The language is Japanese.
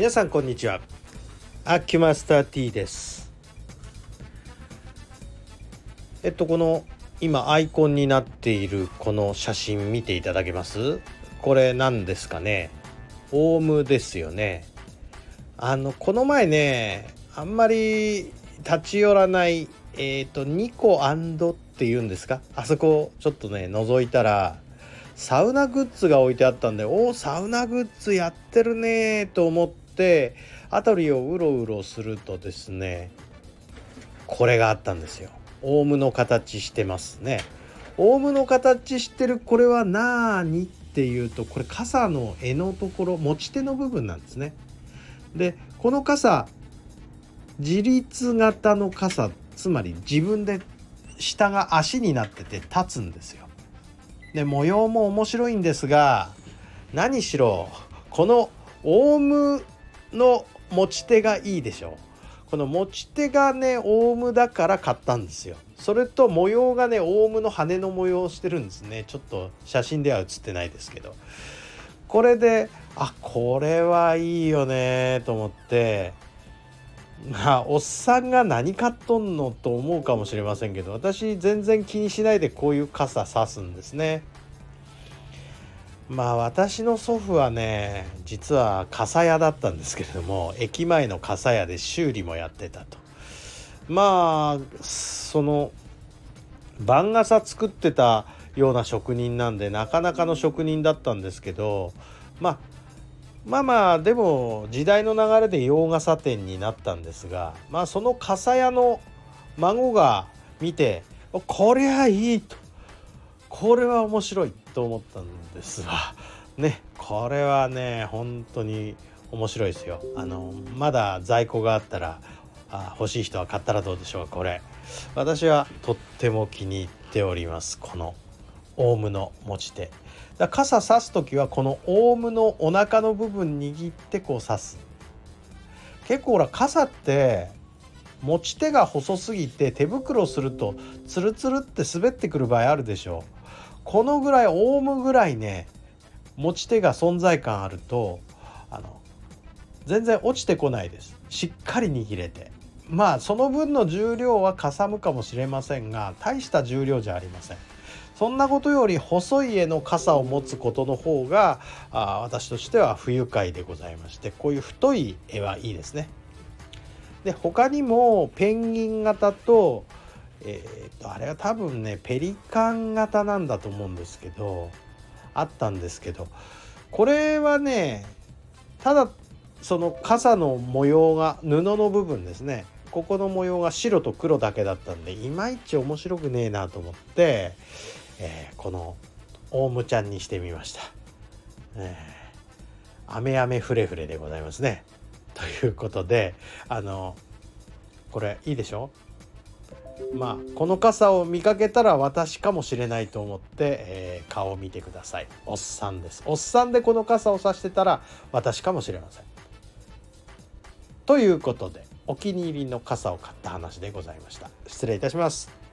皆さんこんにちは。アキュマスター T です。えっとこの今アイコンになっているこの写真見ていただけます？これ何ですかね？オウムですよね。あのこの前ねあんまり立ち寄らないえっ、ー、とニコっていうんですか？あそこちょっとね覗いたらサウナグッズが置いてあったんでおおサウナグッズやってるねと思って辺りをうろうろするとですねこれがあったんですよ。オウムの形してますね。オウムの形してるこれは何っていうとこれ傘の柄のところ持ち手の部分なんですね。でこの傘自立型の傘つまり自分で下が足になってて立つんですよ。で模様も面白いんですが何しろこのオウムの持ち手がいいでしょこの持ち手がねオウムだから買ったんですよ。それと模様がねオウムの羽の模様をしてるんですね。ちょっと写真では写ってないですけど。これであこれはいいよねと思って。まあおっさんが何買っとんのと思うかもしれませんけど私全然気にしないでこういう傘さすんですね。まあ私の祖父はね実は傘屋だったんですけれども駅前の傘屋で修理もやってたと。まあその番傘作ってたような職人なんでなかなかの職人だったんですけどまあまあまあでも時代の流れで洋傘店になったんですがまあその傘屋の孫が見てこりゃいいと。これは面白いと思ったんですわ。ねこれはね本当に面白いですよ。あのまだ在庫があったらあ欲しい人は買ったらどうでしょうこれ。私はとっても気に入っておりますこのオウムの持ち手。だ傘さす時はこのオウムのお腹の部分握ってこう刺す。結構ほら傘って持ち手が細すぎて手袋するとツルツルって滑ってくる場合あるでしょう。このぐらいオウムぐらいね持ち手が存在感あるとあの全然落ちてこないです。しっかり握れて。まあその分の重量はかさむかもしれませんが大した重量じゃありません。そんなことより細い絵の傘を持つことの方があ私としては不愉快でございましてこういう太い絵はいいですね。で他にもペンギン型と,、えー、とあれは多分ねペリカン型なんだと思うんですけどあったんですけどこれはねただその傘の模様が布の部分ですねここの模様が白と黒だけだったんでいまいち面白くねえなと思って、えー、このオウムちゃんにしてみました。えー、雨雨フレフレでございますね。ということであのこれいいでしょ？まあこの傘を見かけたら私かもしれないと思って、えー、顔を見てください。おっさんです。おっさんでこの傘を差してたら私かもしれません。ということでお気に入りの傘を買った話でございました。失礼いたします。